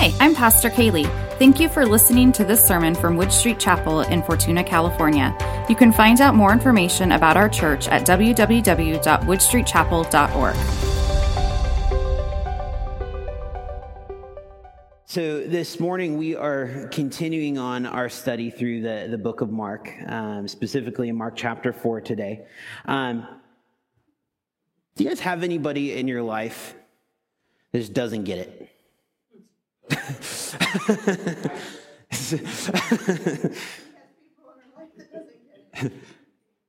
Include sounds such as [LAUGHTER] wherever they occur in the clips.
Hi, I'm Pastor Kaylee. Thank you for listening to this sermon from Wood Street Chapel in Fortuna, California. You can find out more information about our church at www.woodstreetchapel.org. So, this morning we are continuing on our study through the, the book of Mark, um, specifically in Mark chapter 4 today. Um, do you guys have anybody in your life that just doesn't get it? [LAUGHS]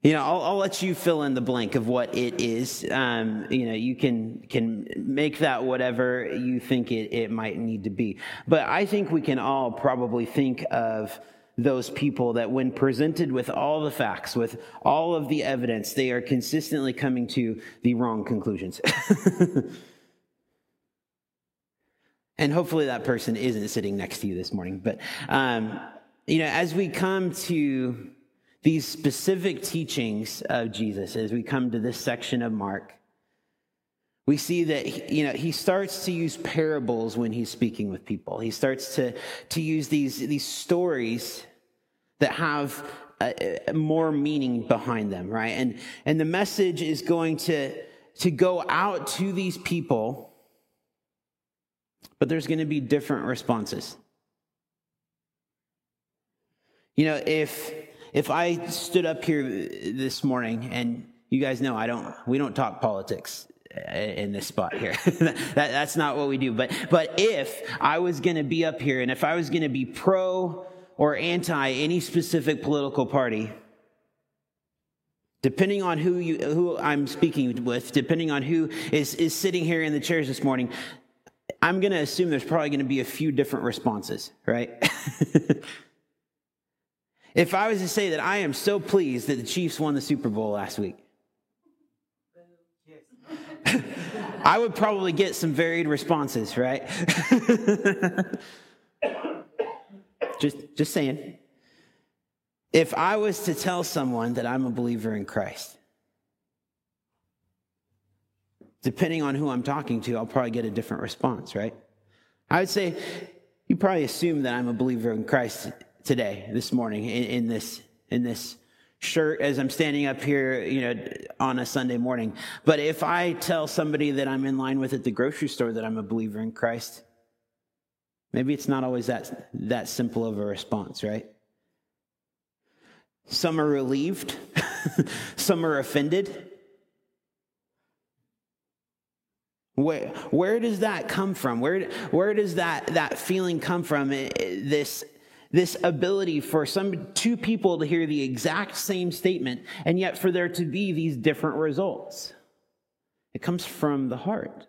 you know, I'll, I'll, let you fill in the blank of what it is. Um, you know, you can can make that whatever you think it, it might need to be. But I think we can all probably think of those people that when presented with all the facts, with all of the evidence, they are consistently coming to the wrong conclusions. [LAUGHS] And hopefully that person isn't sitting next to you this morning. But, um, you know, as we come to these specific teachings of Jesus, as we come to this section of Mark, we see that you know he starts to use parables when he's speaking with people. He starts to to use these these stories that have more meaning behind them, right? And and the message is going to to go out to these people but there's going to be different responses. You know, if if I stood up here this morning and you guys know I don't we don't talk politics eh, in this spot here. [LAUGHS] that, that's not what we do. But but if I was going to be up here and if I was going to be pro or anti any specific political party, depending on who you who I'm speaking with, depending on who is is sitting here in the chairs this morning, I'm going to assume there's probably going to be a few different responses, right? [LAUGHS] if I was to say that I am so pleased that the Chiefs won the Super Bowl last week, [LAUGHS] I would probably get some varied responses, right? [LAUGHS] just, just saying. If I was to tell someone that I'm a believer in Christ, depending on who I'm talking to, I'll probably get a different response, right? I would say you probably assume that I'm a believer in Christ today, this morning, in, in this in this shirt as I'm standing up here, you know, on a Sunday morning. But if I tell somebody that I'm in line with at the grocery store that I'm a believer in Christ, maybe it's not always that that simple of a response, right? Some are relieved, [LAUGHS] some are offended. Where, where does that come from? Where, where does that, that feeling come from? This, this ability for some two people to hear the exact same statement and yet for there to be these different results. It comes from the heart.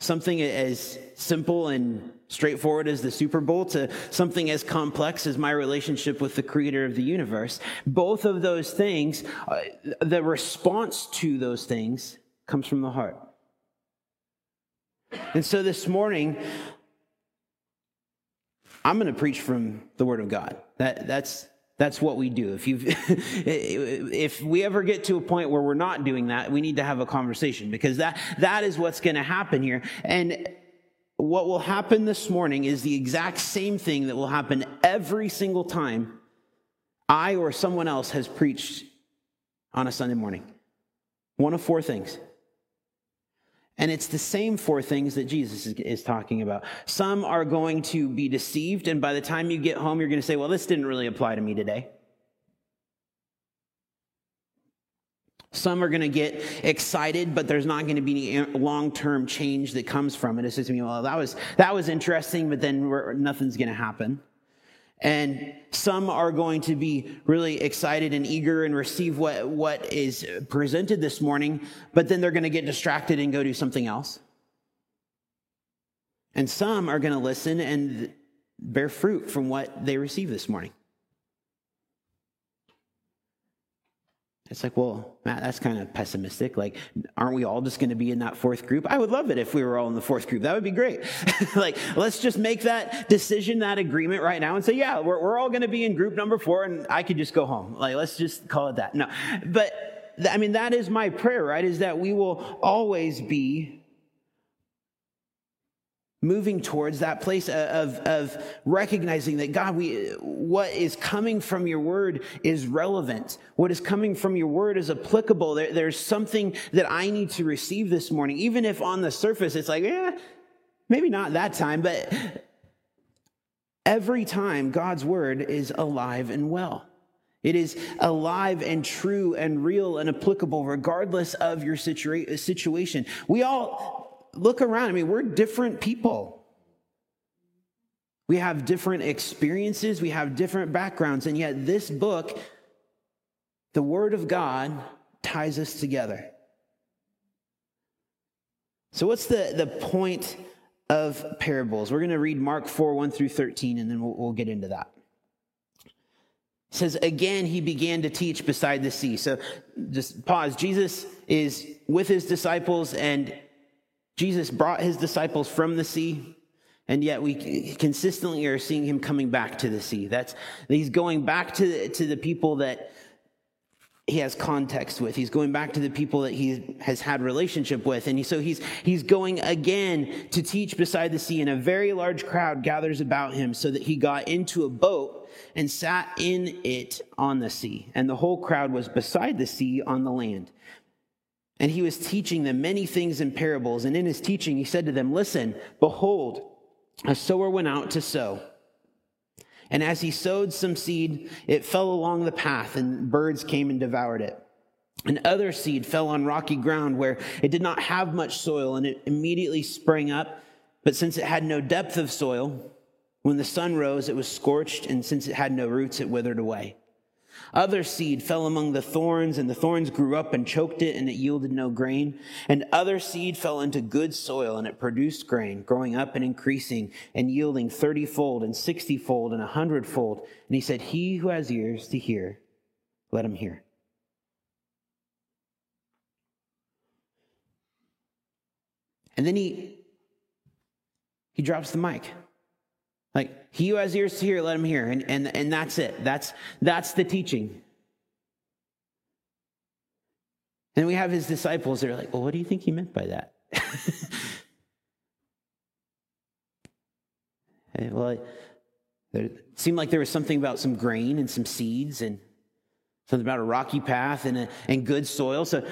Something as simple and straightforward as the Super Bowl to something as complex as my relationship with the creator of the universe. Both of those things, uh, the response to those things comes from the heart. And so this morning, I'm going to preach from the Word of God. That, that's, that's what we do. If, you [LAUGHS] if we ever get to a point where we're not doing that, we need to have a conversation because that, that is what's going to happen here. And what will happen this morning is the exact same thing that will happen every single time I or someone else has preached on a Sunday morning. One of four things. And it's the same four things that Jesus is, is, talking about. Some are going to be deceived, and by the time you get home, you're going to say, Well, this didn't really apply to me today. Some are going to get excited, but there's not going to be any uh, long term change that comes from it. It's just going to be, well, that was, that was interesting, but then nothing's going to happen. And some are going to be really excited and eager and receive what, what is presented this morning, but then they're going to get distracted and go do something else. And some are going to listen and bear fruit from what they receive this morning. It's like, well, Matt, that's kind of pessimistic. Like, aren't we all just going to be in that fourth group? I would love it if we were all in the fourth group. That would be great. [LAUGHS] like, let's just make that decision, that agreement right now and say, yeah, we're, we're all going to be in group number four and I could just go home. Like, let's just call it that. No, but I mean, that is my prayer, right? Is that we will always be moving towards that place of, of recognizing that God, we, what is coming from your word is relevant. What is coming from your word is applicable. There, there's something that I need to receive this morning, even if on the surface it's like, yeah, maybe not that time, but every time God's word is alive and well. It is alive and true and real and applicable regardless of your situa- situation. We all look around. I mean, we're different people. We have different experiences, we have different backgrounds, and yet this book, the Word of God, ties us together. So, what's the, the point of parables? We're going to read Mark 4 1 through 13, and then we'll, we'll get into that. It says, Again, he began to teach beside the sea. So, just pause. Jesus is with his disciples, and Jesus brought his disciples from the sea, and yet we consistently are seeing him coming back to the sea. That's he's going back to the, to the people that he has context with. He's going back to the people that he has had relationship with, and so he's he's going again to teach beside the sea, and a very large crowd gathers about him, so that he got into a boat and sat in it on the sea, and the whole crowd was beside the sea on the land. And he was teaching them many things in parables. And in his teaching, he said to them, Listen, behold, a sower went out to sow. And as he sowed some seed, it fell along the path, and birds came and devoured it. And other seed fell on rocky ground where it did not have much soil, and it immediately sprang up. But since it had no depth of soil, when the sun rose, it was scorched, and since it had no roots, it withered away. Other seed fell among the thorns, and the thorns grew up and choked it, and it yielded no grain. And other seed fell into good soil, and it produced grain, growing up and increasing, and yielding thirtyfold, and sixtyfold, and a hundredfold. And he said, He who has ears to hear, let him hear. And then he he drops the mic. Like, he who has ears to hear, let him hear. And, and, and that's it. That's, that's the teaching. And we have his disciples that are like, well, what do you think he meant by that? [LAUGHS] well, it, seemed like there was something about some grain and some seeds and something about a rocky path and, a, and good soil. So,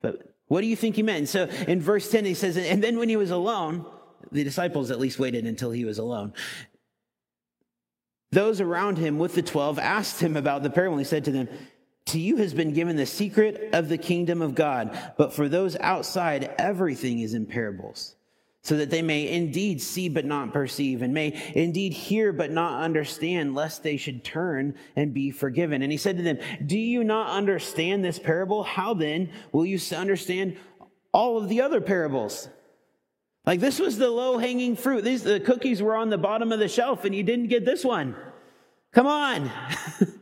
but what do you think he meant? So in verse 10, he says, and then when he was alone, the disciples at least waited until he was alone. Those around him with the 12 asked him about the parable. He said to them, To you has been given the secret of the kingdom of God, but for those outside, everything is in parables, so that they may indeed see but not perceive, and may indeed hear but not understand, lest they should turn and be forgiven. And he said to them, Do you not understand this parable? How then will you understand all of the other parables? Like this was the low hanging fruit. These the cookies were on the bottom of the shelf and you didn't get this one. Come on. [LAUGHS]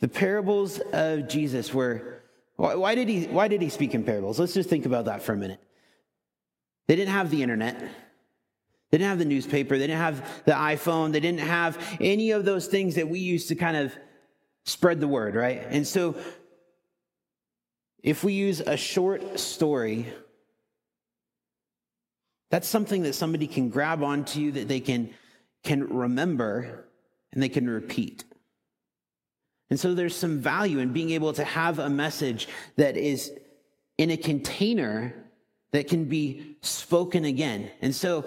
the parables of Jesus were why, why, did he why did he speak in parables? Let's just think about that for a minute. They didn't have the internet. They didn't have the newspaper. They didn't have the iPhone. They didn't have any of those things that we used to kind of spread the word, right? And so if we use a short story, that's something that somebody can grab onto that they can, can remember and they can repeat. And so there's some value in being able to have a message that is in a container that can be spoken again. And so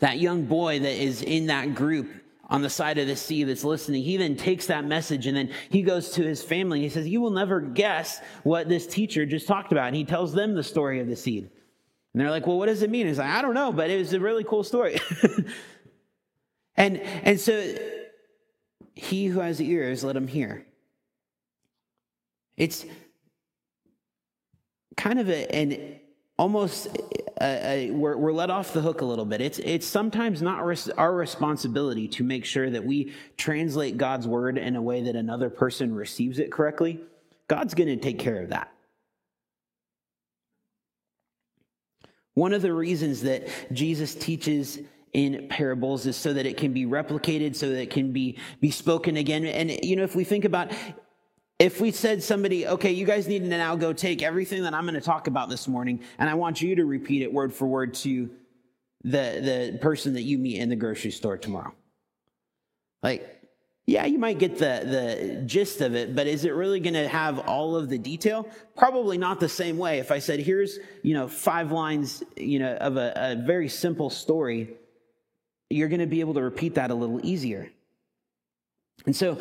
that young boy that is in that group on the side of the sea that's listening, he then takes that message and then he goes to his family and he says, You will never guess what this teacher just talked about. And he tells them the story of the seed. And they're like, Well, what does it mean? He's like, I don't know, but it was a really cool story. [LAUGHS] and, and so he who has ears, let him hear. It's kind of a, an almost uh, uh, we're, we're let off the hook a little bit. It's, it's sometimes not res- our responsibility to make sure that we translate God's word in a way that another person receives it correctly. God's going to take care of that. One of the reasons that Jesus teaches in parables is so that it can be replicated, so that it can be, be spoken again. And, you know, if we think about if we said somebody, okay, you guys need to now go take everything that I'm going to talk about this morning, and I want you to repeat it word for word to the, the person that you meet in the grocery store tomorrow. Like, yeah, you might get the, the gist of it, but is it really going to have all of the detail? Probably not the same way. If I said, here's, you know, five lines, you know, of a, a very simple story, you're going to be able to repeat that a little easier. And so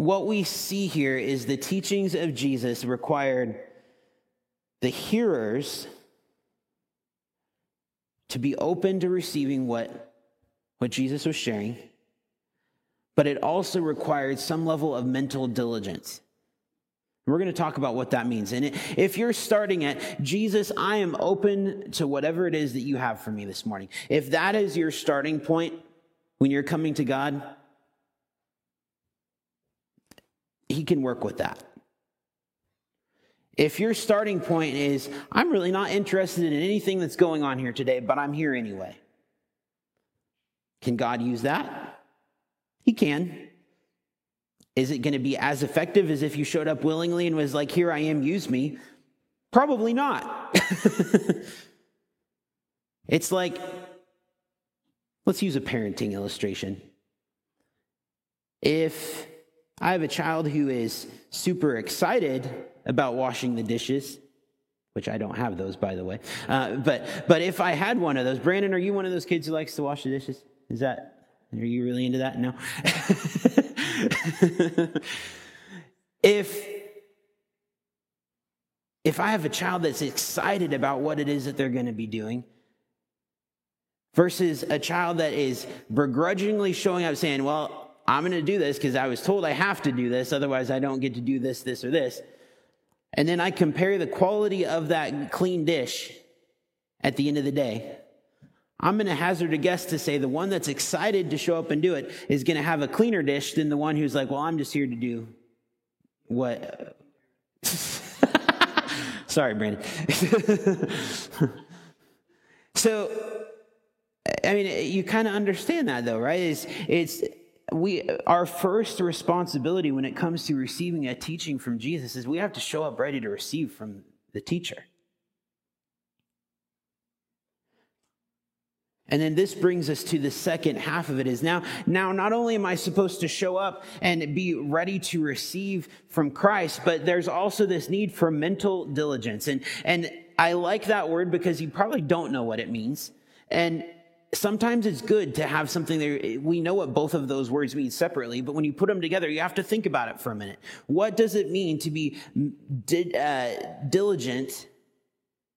what we see here is the teachings of Jesus required the hearers to be open to receiving what, what Jesus was sharing but it also required some level of mental diligence. We're going to talk about what that means. And if you're starting at, Jesus, I am open to whatever it is that you have for me this morning. If that is your starting point when you're coming to God, He can work with that. If your starting point is, I'm really not interested in anything that's going on here today, but I'm here anyway, can God use that? He can. Is it going to be as effective as if you showed up willingly and was like, Here I am, use me? Probably not. [LAUGHS] it's like, let's use a parenting illustration. If I have a child who is super excited about washing the dishes, which I don't have those, by the way. Uh, but but if I had one of those, Brandon, are you one of those kids who likes to wash the dishes? Is that are you really into that? No. [LAUGHS] if if I have a child that's excited about what it is that they're going to be doing versus a child that is begrudgingly showing up saying, "Well, I'm going to do this because I was told I have to do this, otherwise I don't get to do this, this or this." And then I compare the quality of that clean dish at the end of the day I'm going to hazard a guess to say the one that's excited to show up and do it is going to have a cleaner dish than the one who's like, well, I'm just here to do what. [LAUGHS] Sorry, Brandon. [LAUGHS] so, I mean, you kind of understand that though, right? It's, it's, we, our first responsibility when it comes to receiving a teaching from Jesus is we have to show up ready to receive from the teacher. And then this brings us to the second half of it is now, now not only am I supposed to show up and be ready to receive from Christ, but there's also this need for mental diligence. And, and I like that word because you probably don't know what it means. And sometimes it's good to have something there. We know what both of those words mean separately, but when you put them together, you have to think about it for a minute. What does it mean to be di- uh, diligent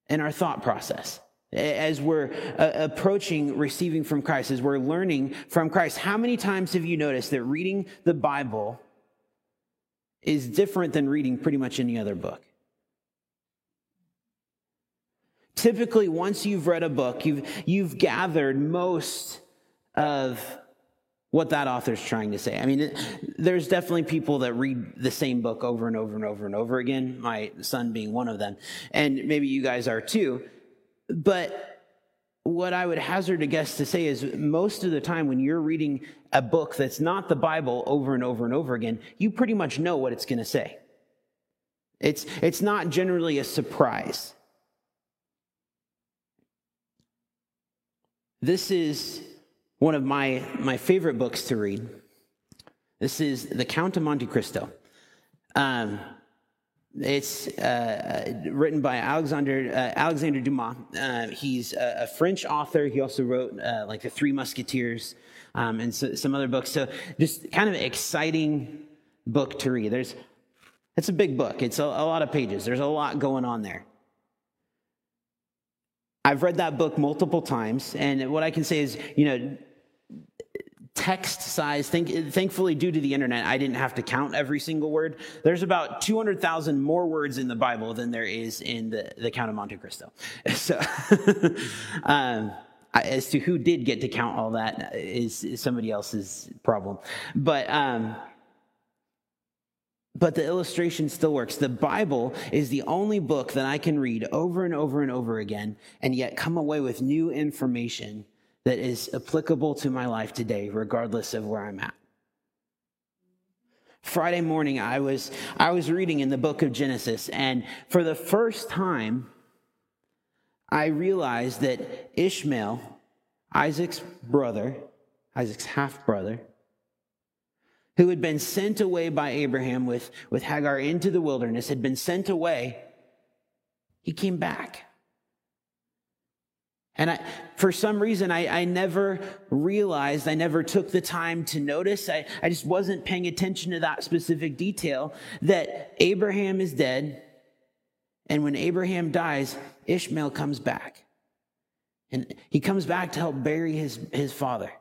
in our thought process? as we're uh, approaching receiving from Christ, as we're learning from Christ. How many times have you noticed that reading the Bible is different than reading pretty much any other book? Typically, once you've read a book, you've, you've gathered most of what that author's trying to say. I mean, there's definitely people that read the same book over and over and over and over again, my son being one of them. And maybe you guys are too. But what I would hazard a guess to say is most of the time when you're reading a book that's not the Bible over and over and over again, you pretty much know what it's going to say. It's, it's not generally a surprise. This is one of my, my favorite books to read. This is The Count of Monte Cristo. Um, it's uh, written by Alexander uh, Alexander Dumas. Uh, he's a, a, French author. He also wrote uh, like the Three Musketeers um, and so, some other books. So just kind of exciting book to read. There's it's a big book. It's a, a lot of pages. There's a lot going on there. I've read that book multiple times, and what I can say is, you know, text size. Think, thankfully, due to the internet, I didn't have to count every single word. There's about 200,000 more words in the Bible than there is in the, the Count of Monte Cristo. [LAUGHS] So, [LAUGHS] um, as to who did get to count all that is, is somebody else's problem. But, um, but the illustration still works. The Bible is the only book that I can read over and over and over again and yet come away with new information that is applicable to my life today, regardless of where I'm at. Friday morning, I was, I was reading in the book of Genesis, and for the first time, I realized that Ishmael, Isaac's brother, Isaac's half brother, who had been sent away by Abraham with, with Hagar into the wilderness, had been sent away, he came back. And I, for some reason, I, I never realized, I never took the time to notice, I, I just wasn't paying attention to that specific detail that Abraham is dead. And when Abraham dies, Ishmael comes back. And he comes back to help bury his, his father.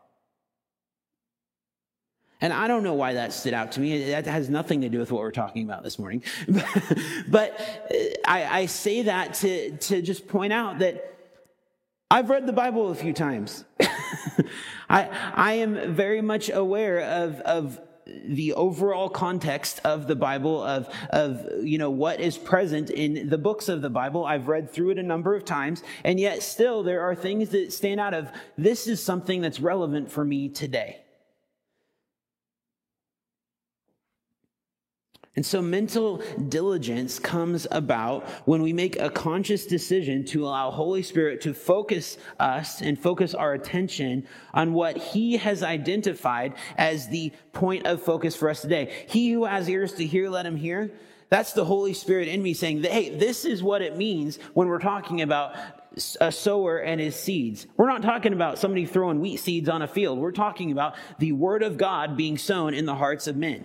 And I don't know why that stood out to me. That has nothing to do with what we're talking about this morning. [LAUGHS] but uh, I, I say that to, to just point out that I've read the Bible a few times. [LAUGHS] I, I am very much aware of, of the overall context of the Bible, of, of, you know, what is present in the books of the Bible. I've read through it a number of times, and yet still there are things that stand out of this is something that's relevant for me today. And so mental diligence comes about when we make a conscious decision to allow Holy Spirit to focus us and focus our attention on what he has identified as the point of focus for us today. He who has ears to hear, let him hear. That's the Holy Spirit in me saying, hey, this is what it means when we're talking about a sower and his seeds. We're not talking about somebody throwing wheat seeds on a field. We're talking about the word of God being sown in the hearts of men.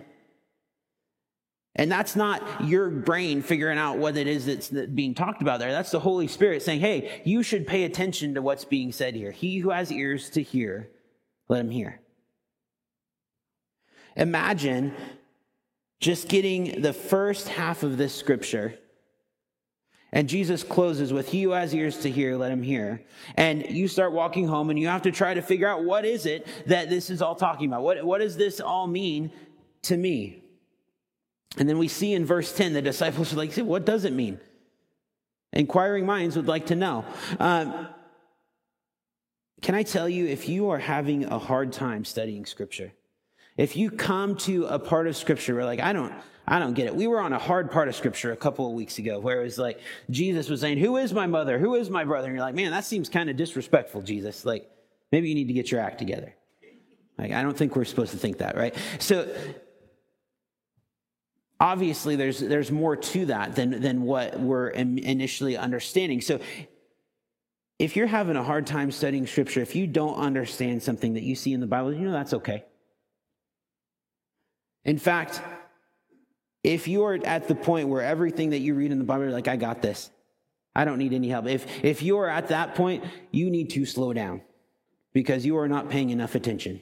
And that's not your brain figuring out what it is that's being talked about there. That's the Holy Spirit saying, hey, you should pay attention to what's being said here. He who has ears to hear, let him hear. Imagine just getting the first half of this scripture. And Jesus closes with, He who has ears to hear, let him hear. And you start walking home and you have to try to figure out what is it that this is all talking about? What, what does this all mean to me? And then we see in verse 10, the disciples are like, what does it mean? Inquiring minds would like to know. Um, can I tell you, if you are having a hard time studying scripture, if you come to a part of scripture where like, I don't, I don't get it. We were on a hard part of scripture a couple of weeks ago where it was like, Jesus was saying, who is my mother? Who is my brother? And you're like, man, that seems kind of disrespectful, Jesus. Like, maybe you need to get your act together. Like, I don't think we're supposed to think that, right? So obviously there's there's more to that than than what we're initially understanding. So if you're having a hard time studying scripture if you don't understand something that you see in the bible you know that's okay. In fact if you're at the point where everything that you read in the bible you're like i got this. I don't need any help. If if you're at that point you need to slow down because you are not paying enough attention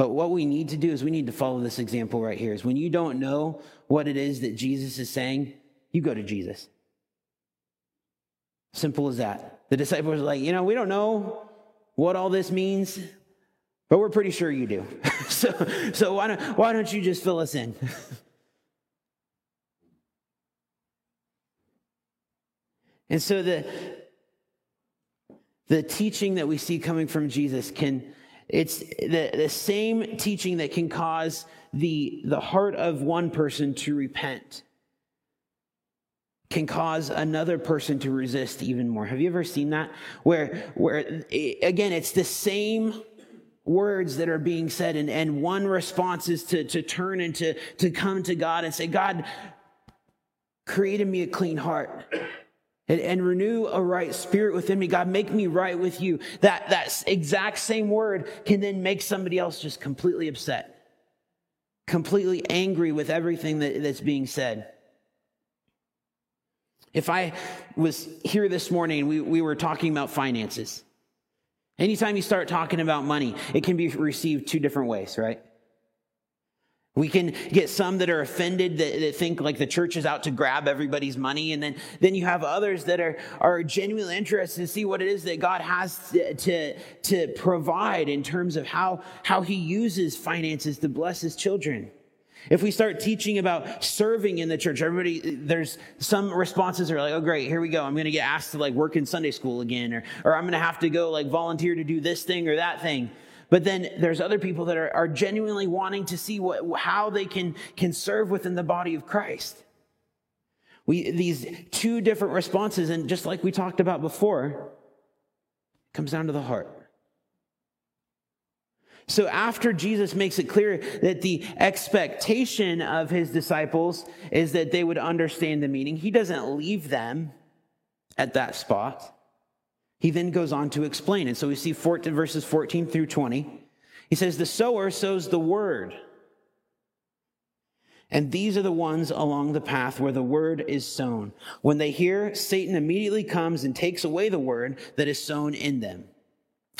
But what we need to do is we need to follow this example right here. Is when you don't know what it is that Jesus is saying, you go to Jesus. Simple as that. The disciples are like, you know, we don't know what all this means, but we're pretty sure you do. [LAUGHS] so, so why don't, why don't you just fill us in? [LAUGHS] and so the the teaching that we see coming from Jesus can it's the, the same teaching that can cause the, the heart of one person to repent can cause another person to resist even more. Have you ever seen that? Where, where again, it's the same words that are being said, and, and one response is to, to turn and to, to come to God and say, God, create in me a clean heart and, and, renew a right spirit within me. God, make me right with you. That, that exact same word can then make somebody else just completely upset, completely angry with everything that, that's being said. If I was here this morning, we, we were talking about finances. Anytime you start talking about money, it can be received two different ways, right? We can get some that are offended that, that, think like the church is out to grab everybody's money. And then, then you have others that are, are genuinely interested to see what it is that God has to, to, to provide in terms of how, how he uses finances to bless his children. If we start teaching about serving in the church, everybody, there's some responses are like, oh, great, here we go. I'm going to get asked to like work in Sunday school again, or, or I'm going to have to go like volunteer to do this thing or that thing. But then there's other people that are, are genuinely wanting to see what, how they can, can serve within the body of Christ. We, these two different responses, and just like we talked about before, comes down to the heart. So after Jesus makes it clear that the expectation of his disciples is that they would understand the meaning, he doesn't leave them at that spot. He then goes on to explain. And so we see 14, verses 14 through 20. He says, The sower sows the word. And these are the ones along the path where the word is sown. When they hear, Satan immediately comes and takes away the word that is sown in them.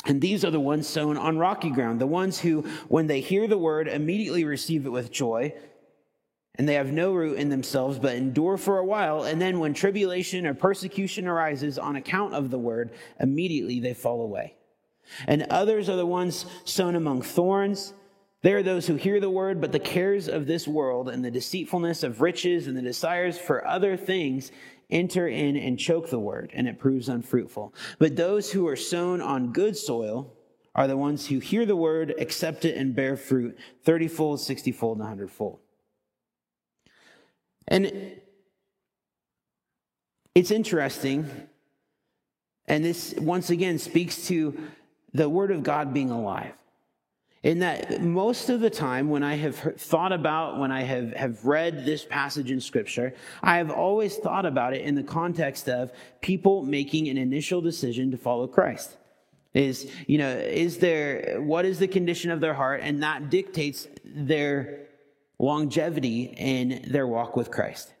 And these are the ones sown on rocky ground, the ones who, when they hear the word, immediately receive it with joy. And they have no root in themselves, but endure for a while. And then, when tribulation or persecution arises on account of the word, immediately they fall away. And others are the ones sown among thorns they are those who hear the word, but the cares of this world and the deceitfulness of riches and the desires for other things enter in and choke the word, and it proves unfruitful. But those who are sown on good soil are the ones who hear the word, accept it, and bear fruit 30 fold, 60 fold, and 100 fold. And it's interesting, and this once again speaks to the word of God being alive. In that most of the time when I have thought about, when I have, have read this passage in scripture, I have always thought about it in the context of people making an initial decision to follow Christ. Is, you know, is there, what is the condition of their heart? And that dictates their longevity in their walk with Christ.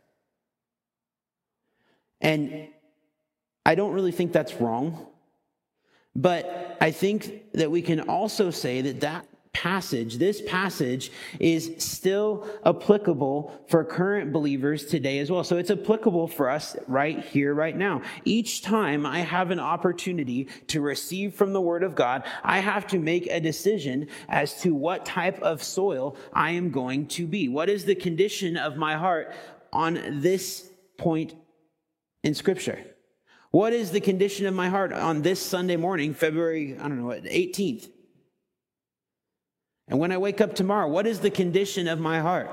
And I don't really think that's wrong. But I think that we can also say that that passage, this passage is still applicable for current believers today as well. So it's applicable for us right here, right now. Each time I have an opportunity to receive from the Word of God, I have to make a decision as to what type of soil I am going to be. What is the condition of my heart on this point in Scripture? What is the condition of my heart on this Sunday morning, February, I don't know, 18th? And when I wake up tomorrow, what is the condition of my heart?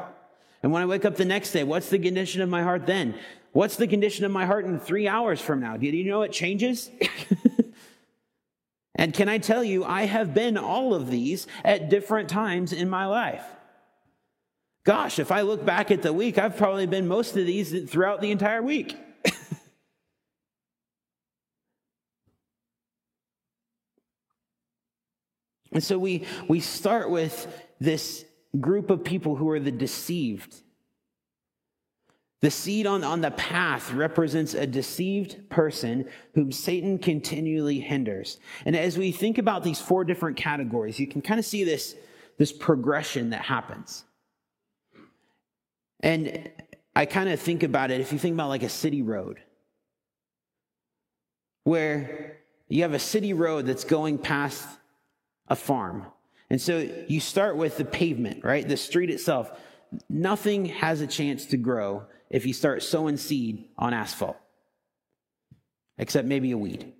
And when I wake up the next day, what's the condition of my heart then? What's the condition of my heart in three hours from now? Do you know it changes? [LAUGHS] and can I tell you, I have been all of these at different times in my life. Gosh, if I look back at the week, I've probably been most of these throughout the entire week. And so we, we start with this group of people who are the deceived. The seed on, on the path represents a deceived person whom Satan continually hinders. And as we think about these four different categories, you can kind of see this, this progression that happens. And I kind of think about it if you think about like a city road, where you have a city road that's going past a farm. And so you start with the pavement, right? The street itself. Nothing has a chance to grow if you start sowing seed on asphalt, except maybe a weed.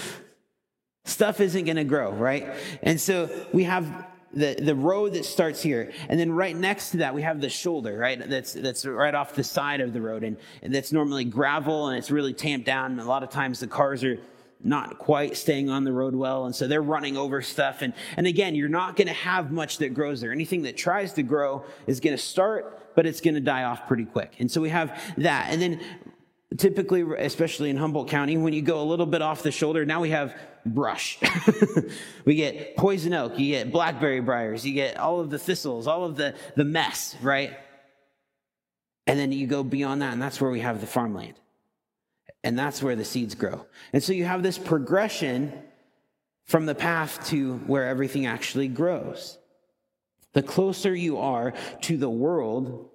[LAUGHS] Stuff isn't going to grow, right? And so we have the, the road that starts here. And then right next to that, we have the shoulder, right? That's, that's right off the side of the road. And, and that's normally gravel and it's really tamped down. And a lot of times the cars are not quite staying on the road well. And so they're running over stuff. And, and again, you're not going to have much that grows there. Anything that tries to grow is going to start, but it's going to die off pretty quick. And so we have that. And then typically, especially in Humboldt County, when you go a little bit off the shoulder, now we have brush. [LAUGHS] we get poison oak, you get blackberry briars, you get all of the thistles, all of the, the mess, right? And then you go beyond that, and that's where we have the farmland. And that's where the seeds grow. And so you have this progression from the path to where everything actually grows. The closer you are to the world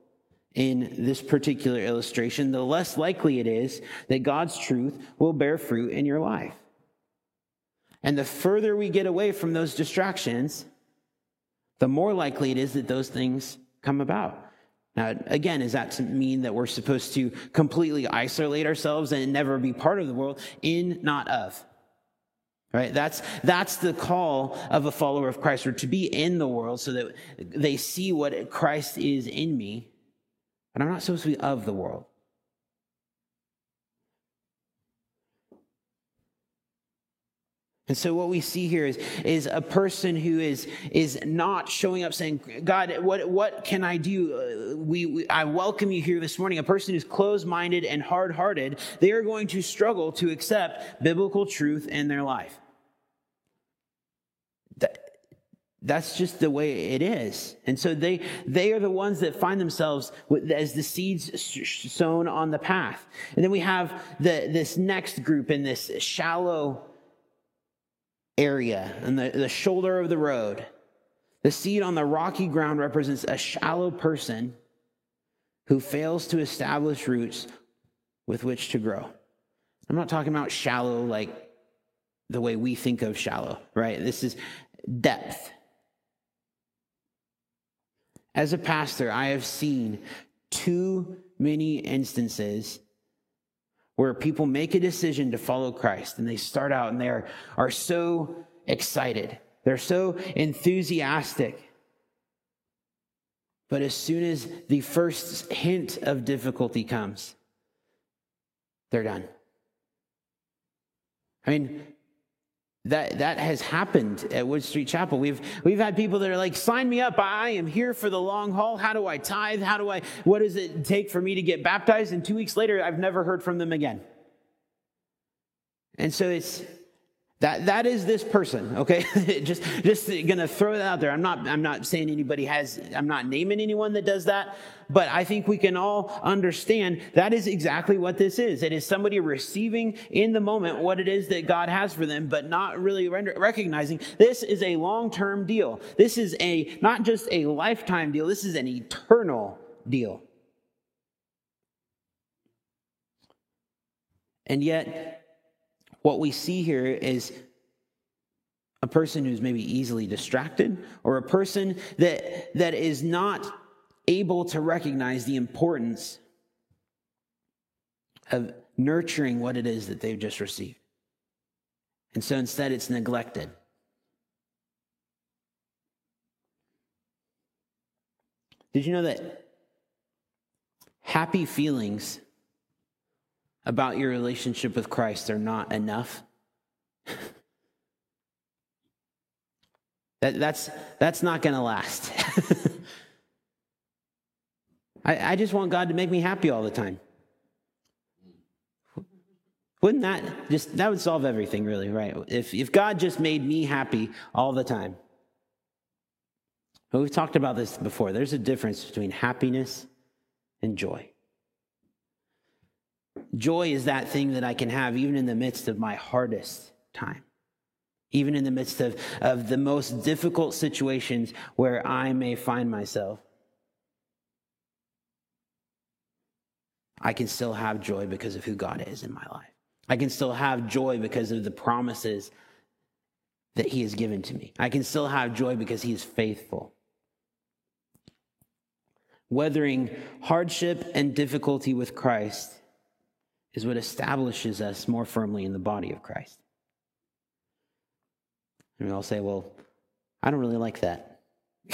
in this particular illustration, the less likely it is that God's truth will bear fruit in your life. And the further we get away from those distractions, the more likely it is that those things come about. Now, again, does that to mean that we're supposed to completely isolate ourselves and never be part of the world? In, not of. Right? That's, that's the call of a follower of Christ, or to be in the world so that they see what Christ is in me. But I'm not supposed to be of the world. And so what we see here is, is a person who is, is not showing up saying, God, what, what can I do? Uh, we, we, I welcome you here this morning. A person who's closed-minded and hard-hearted, they are going to struggle to accept biblical truth in their life. That, that's just the way it is. And so they, they are the ones that find themselves as the seeds sown on the path. And then we have the, this next group in this shallow area and the, the shoulder of the road. The seed on the rocky ground represents a shallow person who fails to establish roots with which to grow. I'm not talking about shallow like the way we think of shallow, right? This is depth. As a pastor, I have seen too many instances where people make a decision to follow Christ and they start out and they are, are so excited. They're so enthusiastic. But as soon as the first hint of difficulty comes, they're done. I mean, that that has happened at Wood Street Chapel. We've we've had people that are like, sign me up. I am here for the long haul. How do I tithe? How do I what does it take for me to get baptized? And two weeks later, I've never heard from them again. And so it's that, that is this person, okay? [LAUGHS] just, just gonna throw that out there. I'm not, I'm not saying anybody has, I'm not naming anyone that does that, but I think we can all understand that is exactly what this is. It is somebody receiving in the moment what it is that God has for them, but not really render, recognizing this is a long-term deal. This is a, not just a lifetime deal, this is an eternal deal. And yet, what we see here is a person who's maybe easily distracted or a person that, that is not able to recognize the importance of nurturing what it is that they've just received. And so instead, it's neglected. Did you know that happy feelings about your relationship with Christ are not enough. [LAUGHS] that, that's, that's not going to last. [LAUGHS] I, I just want God to make me happy all the time. Wouldn't that just, that would solve everything, really, right? If, if God just made me happy all the time. But we've talked about this before. There's a difference between happiness and joy. Joy is that thing that I can have even in the midst of my hardest time, even in the midst of, of the most difficult situations where I may find myself. I can still have joy because of who God is in my life. I can still have joy because of the promises that He has given to me. I can still have joy because He is faithful. Weathering hardship and difficulty with Christ is what establishes us more firmly in the body of Christ. And we all say, well, I don't really like that. [LAUGHS]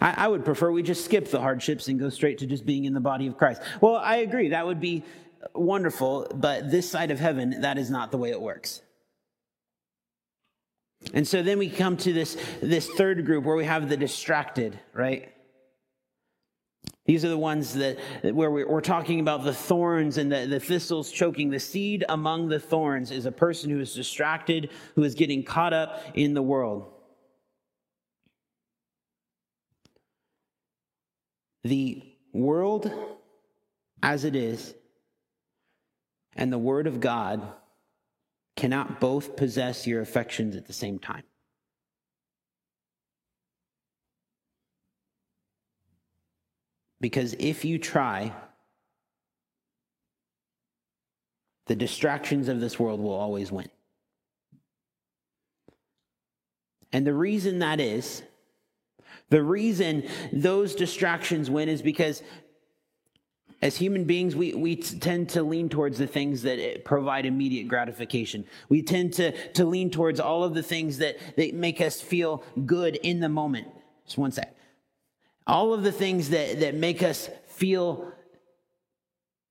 I, I, would prefer we just skip the hardships and go straight to just being in the body of Christ. Well, I agree. That would be wonderful, but this side of heaven, that is not the way it works. And so then we come to this, this third group where we have the distracted, right? These are the ones that where we're talking about the thorns and the, the thistles choking. The seed among the thorns is a person who is distracted, who is getting caught up in the world. The world as it is and the Word of God cannot both possess your affections at the same time. Because if you try, the distractions of this world will always win. And the reason that is, the reason those distractions win is because as human beings, we, we tend to lean towards the things that provide immediate gratification. We tend to, to lean towards all of the things that, that make us feel good in the moment. Just one sec. All of the things that, that make us feel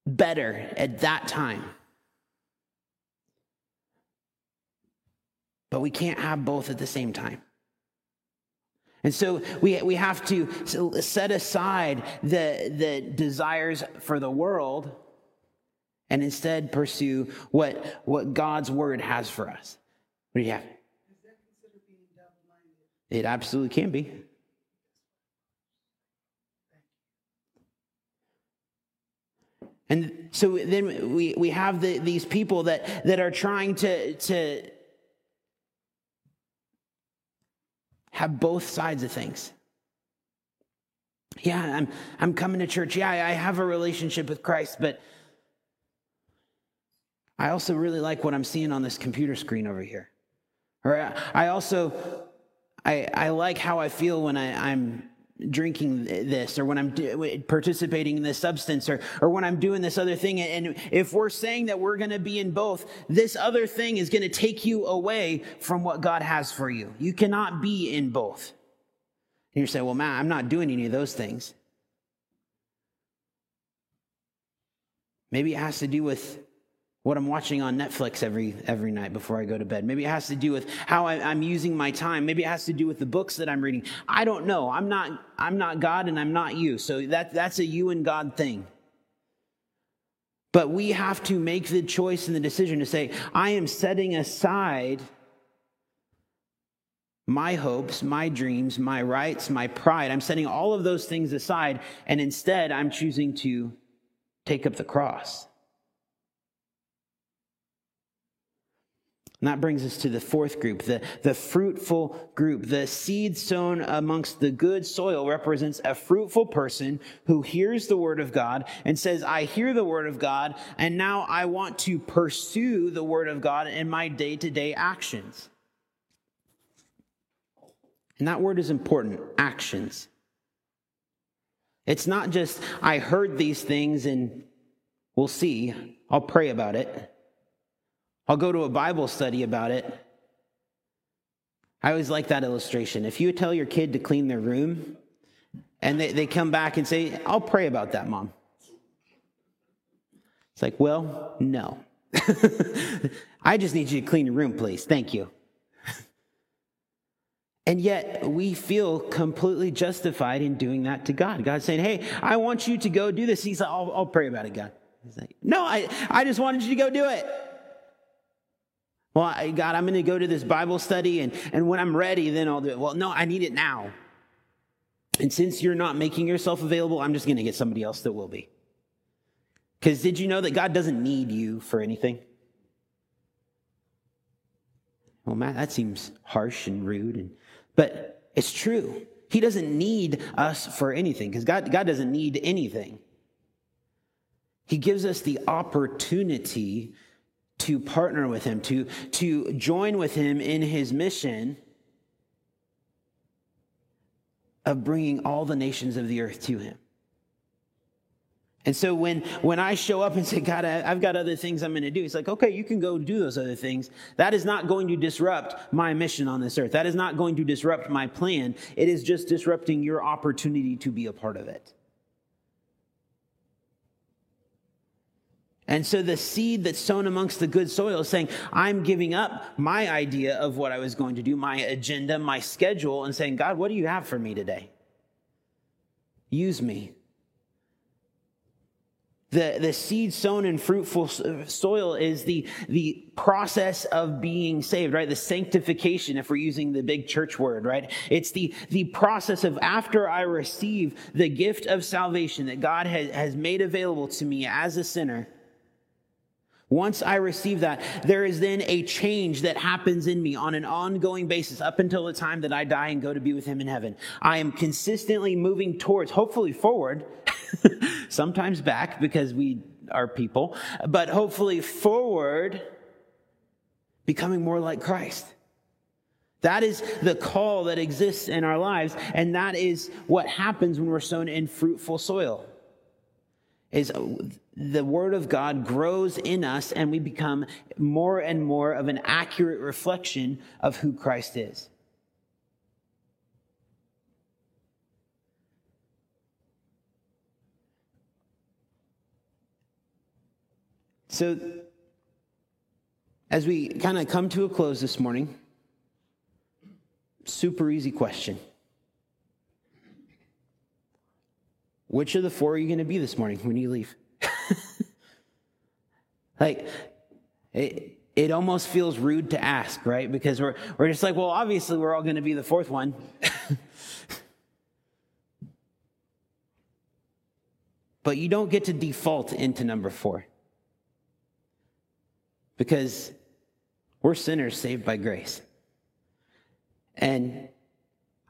better at that time. But we can't have both at the same time. And so we, we have to set aside the, the desires for the world and instead pursue what, what God's word has for us. What do you have? It absolutely can be. And so then we, we have the, these people that, that are trying to, to have both sides of things. Yeah, I'm, I'm coming to church. Yeah, I have a relationship with Christ, but I also really like what I'm seeing on this computer screen over here. Or I also, I, I like how I feel when I, I'm drinking this or when I'm participating in this substance or, or when I'm doing this other thing. And if we're saying that we're going to be in both, this other thing is going to take you away from what God has for you. You cannot be in both. And you say, well, Matt, I'm not doing any of those things. Maybe it has to do with what I'm watching on Netflix every every night before I go to bed. Maybe it has to do with how I, am using my time. Maybe it has to do with the books that I'm reading. I don't know. I'm not I'm not God and I'm not you. So that that's a you and God thing. But we have to make the choice and the decision to say, I am setting aside my hopes, my dreams, my rights, my pride. I'm setting all of those things aside, and instead I'm choosing to take up the cross. And that brings us to the fourth group, the, the fruitful group. The seed sown amongst the good soil represents a fruitful person who hears the word of God and says, I hear the word of God, and now I want to pursue the word of God in my day to day actions. And that word is important actions. It's not just, I heard these things and we'll see, I'll pray about it. I'll go to a Bible study about it. I always like that illustration. If you tell your kid to clean their room and they, they come back and say, I'll pray about that, mom. It's like, well, no. [LAUGHS] I just need you to clean your room, please. Thank you. And yet we feel completely justified in doing that to God. God's saying, Hey, I want you to go do this. He's like, I'll, I'll pray about it, God. He's like, No, I, I just wanted you to go do it. Well, I, God, I'm going to go to this Bible study, and, and when I'm ready, then I'll do it. Well, no, I need it now. And since you're not making yourself available, I'm just going to get somebody else that will be. Because did you know that God doesn't need you for anything? Well, Matt, that seems harsh and rude, and, but it's true. He doesn't need us for anything because God, God doesn't need anything. He gives us the opportunity to partner with him, to, to join with him in his mission of bringing all the nations of the earth to him. And so when, when I show up and say, God, I, have got other things I'm going to do, he's like, okay, you can go do those other things. That is not going to disrupt my mission on this earth. That is not going to disrupt my plan. It is just disrupting your opportunity to be a part of it. And so the seed that's sown amongst the good soil is saying, I'm giving up my idea of what I was going to do, my agenda, my schedule, and saying, God, what do you have for me today? Use me. The, the seed sown in fruitful uh, soil is the, the process of being saved, right? The sanctification, if we're using the big church word, right? It's the, the process of after I receive the gift of salvation that God has, has made available to me as a sinner once I receive that, there is then a change that happens in me on an ongoing basis up until the time that I die and go to be with Him in heaven. I am consistently moving towards, hopefully forward, [LAUGHS] sometimes back because we are people, but hopefully forward, becoming more like Christ. That is the call that exists in our lives, and that is what happens when we're sown in fruitful soil. is the word of God grows in us and we become more and more of an accurate reflection of who Christ is. So, as we kind of come to a close this morning, super easy question. Which of the four are you going to be this morning when you leave? [LAUGHS] like, it, it almost feels rude to ask, right? Because we're, we're just like, well, obviously, we're all going to be the fourth one. [LAUGHS] but you don't get to default into number four because we're sinners saved by grace. And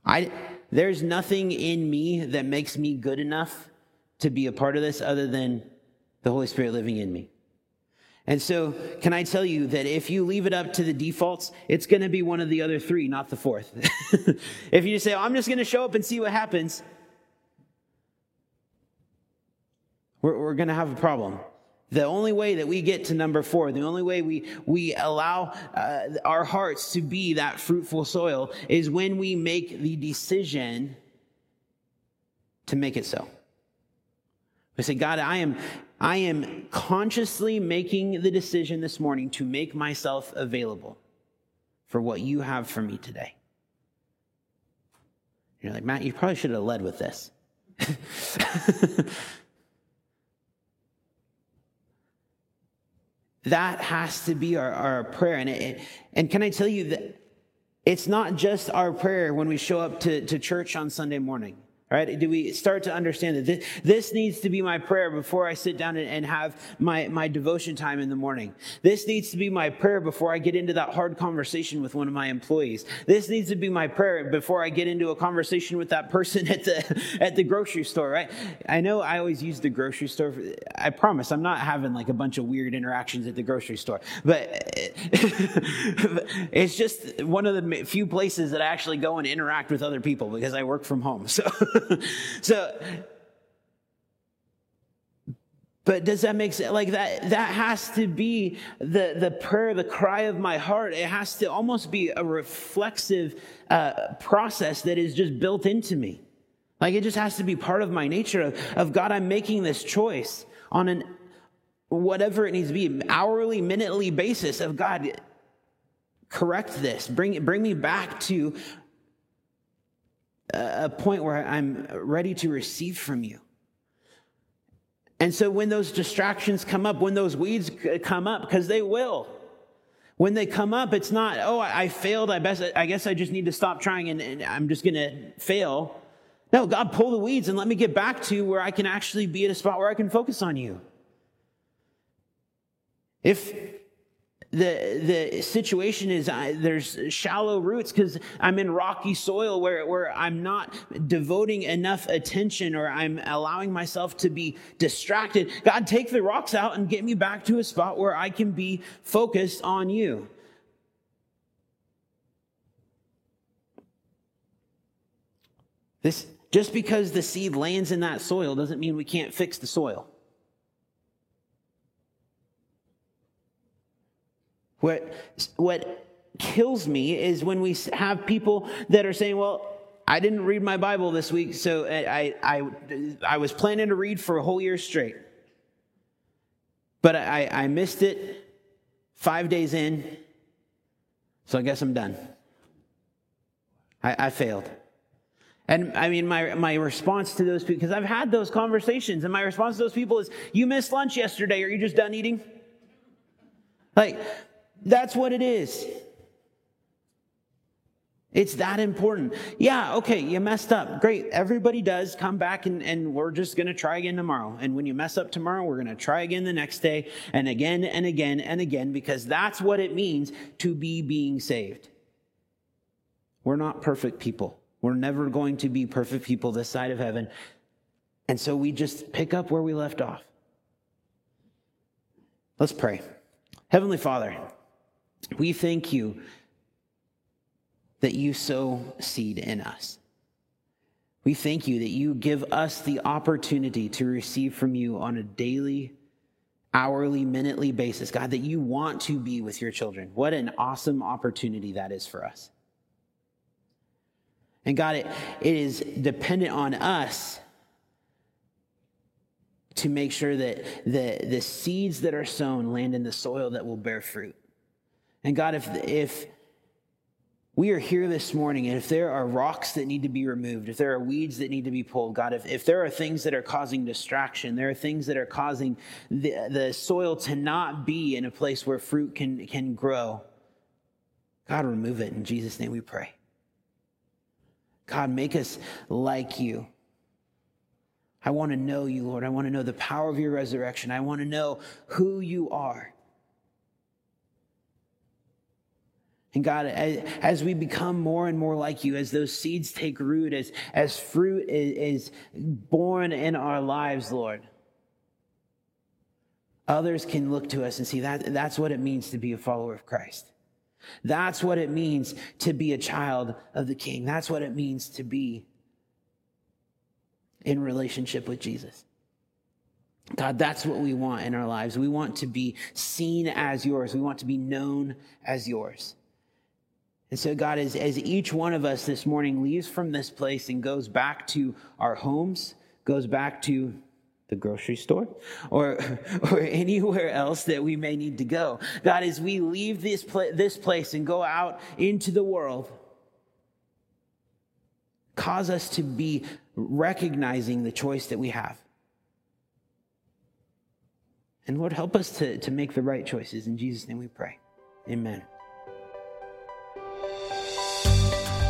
I, there's nothing in me that makes me good enough to be a part of this other than the Holy Spirit living in me. And so, can I tell you that if you leave it up to the defaults, it's going to be one of the other three, not the fourth. [LAUGHS] if you say, oh, I'm just going to show up and see what happens, we're, we're going to have a problem. The only way that we get to number four, the only way we, we allow uh, our hearts to be that fruitful soil is when we make the decision to make it so. We say, God, I am, I am consciously making the decision this morning to make myself available for what you have for me today. You're like, Matt, you probably should have led with this. [LAUGHS] That has to be our, our prayer. And, it, and can I tell you that it's not just our prayer when we show up to, to church on Sunday morning. Right? Do we start to understand that this, this needs to be my prayer before I sit down and, and, have my, my devotion time in the morning? This needs to be my prayer before I get into that hard conversation with one of my employees. This needs to be my prayer before I get into a conversation with that person [LAUGHS] at the, at the grocery store, right? I know I always use the grocery store. For, I promise I'm not having like a bunch of weird interactions at the grocery store, but [LAUGHS] it's just one of the few places that I actually go and interact with other people because I work from home. So. [LAUGHS] [LAUGHS] so, but does that make sense? Like that, that has to be the, the prayer, the cry of my heart. It has to almost be a reflexive uh, process that is just built into me. Like it just has to be part of my nature of, of God, I'm making this choice on an whatever it needs to be, hourly, minutely basis of God, correct this. Bring, bring me back to a point where I'm ready to receive from you. And so when those distractions come up, when those weeds come up, because they will, when they come up, it's not, oh, I, failed. I, best, I guess I just need to stop trying and, and I'm just going to fail. No, God, pull the weeds and let me get back to where I can actually be at a spot where I can focus on you. If the the situation is I, there's shallow roots because I'm in rocky soil where where I'm not devoting enough attention or I'm allowing myself to be distracted. God, take the rocks out and get me back to a spot where I can be focused on you. This just because the seed lands in that soil doesn't mean we can't fix the soil. What, what kills me is when we have people that are saying, well, I didn't read my Bible this week, so uh, I, I, I was planning to read for a whole year straight. But I, I missed it five days in, so I guess I'm done. I, I failed. And I mean, my, my response to those people, because I've had those conversations, and my response to those people is, You missed lunch yesterday. Are you just done eating? Like, that's what it is. It's that important. Yeah, okay, you messed up. Great. Everybody does. Come back and, and we're just going to try again tomorrow. And when you mess up tomorrow, we're going to try again the next day and again and again and again because that's what it means to be being saved. We're not perfect people. We're never going to be perfect people this side of heaven. And so we just pick up where we left off. Let's pray. Heavenly Father, we thank you that you sow seed in us. We thank you that you give us the opportunity to receive from you on a daily, hourly, minutely basis. God, that you want to be with your children. What an awesome opportunity that is for us. And God, it, it is dependent on us to make sure that the, the seeds that are sown land in the soil that will bear fruit. And God, if, if we are here this morning, and if there are rocks that need to be removed, if there are weeds that need to be pulled, God, if, if there are things that are causing distraction, there are things that are causing the, the soil to not be in a place where fruit can, can grow, God, remove it. In Jesus' name we pray. God, make us like you. I want to know you, Lord. I want to know the power of your resurrection. I want to know who you are. And God, as we become more and more like you, as those seeds take root, as, as fruit is, is borne in our lives, Lord, others can look to us and see that that's what it means to be a follower of Christ. That's what it means to be a child of the King. That's what it means to be in relationship with Jesus. God, that's what we want in our lives. We want to be seen as yours. We want to be known as yours. And so, God, as, as each one of us this morning leaves from this place and goes back to our homes, goes back to the grocery store or, [LAUGHS] or anywhere else that we may need to go. God, as we leave this, this place and go out into the world, cause us to be recognizing the choice that we have. And Lord, help us to, to make the right choices. In Jesus' name we pray. Amen.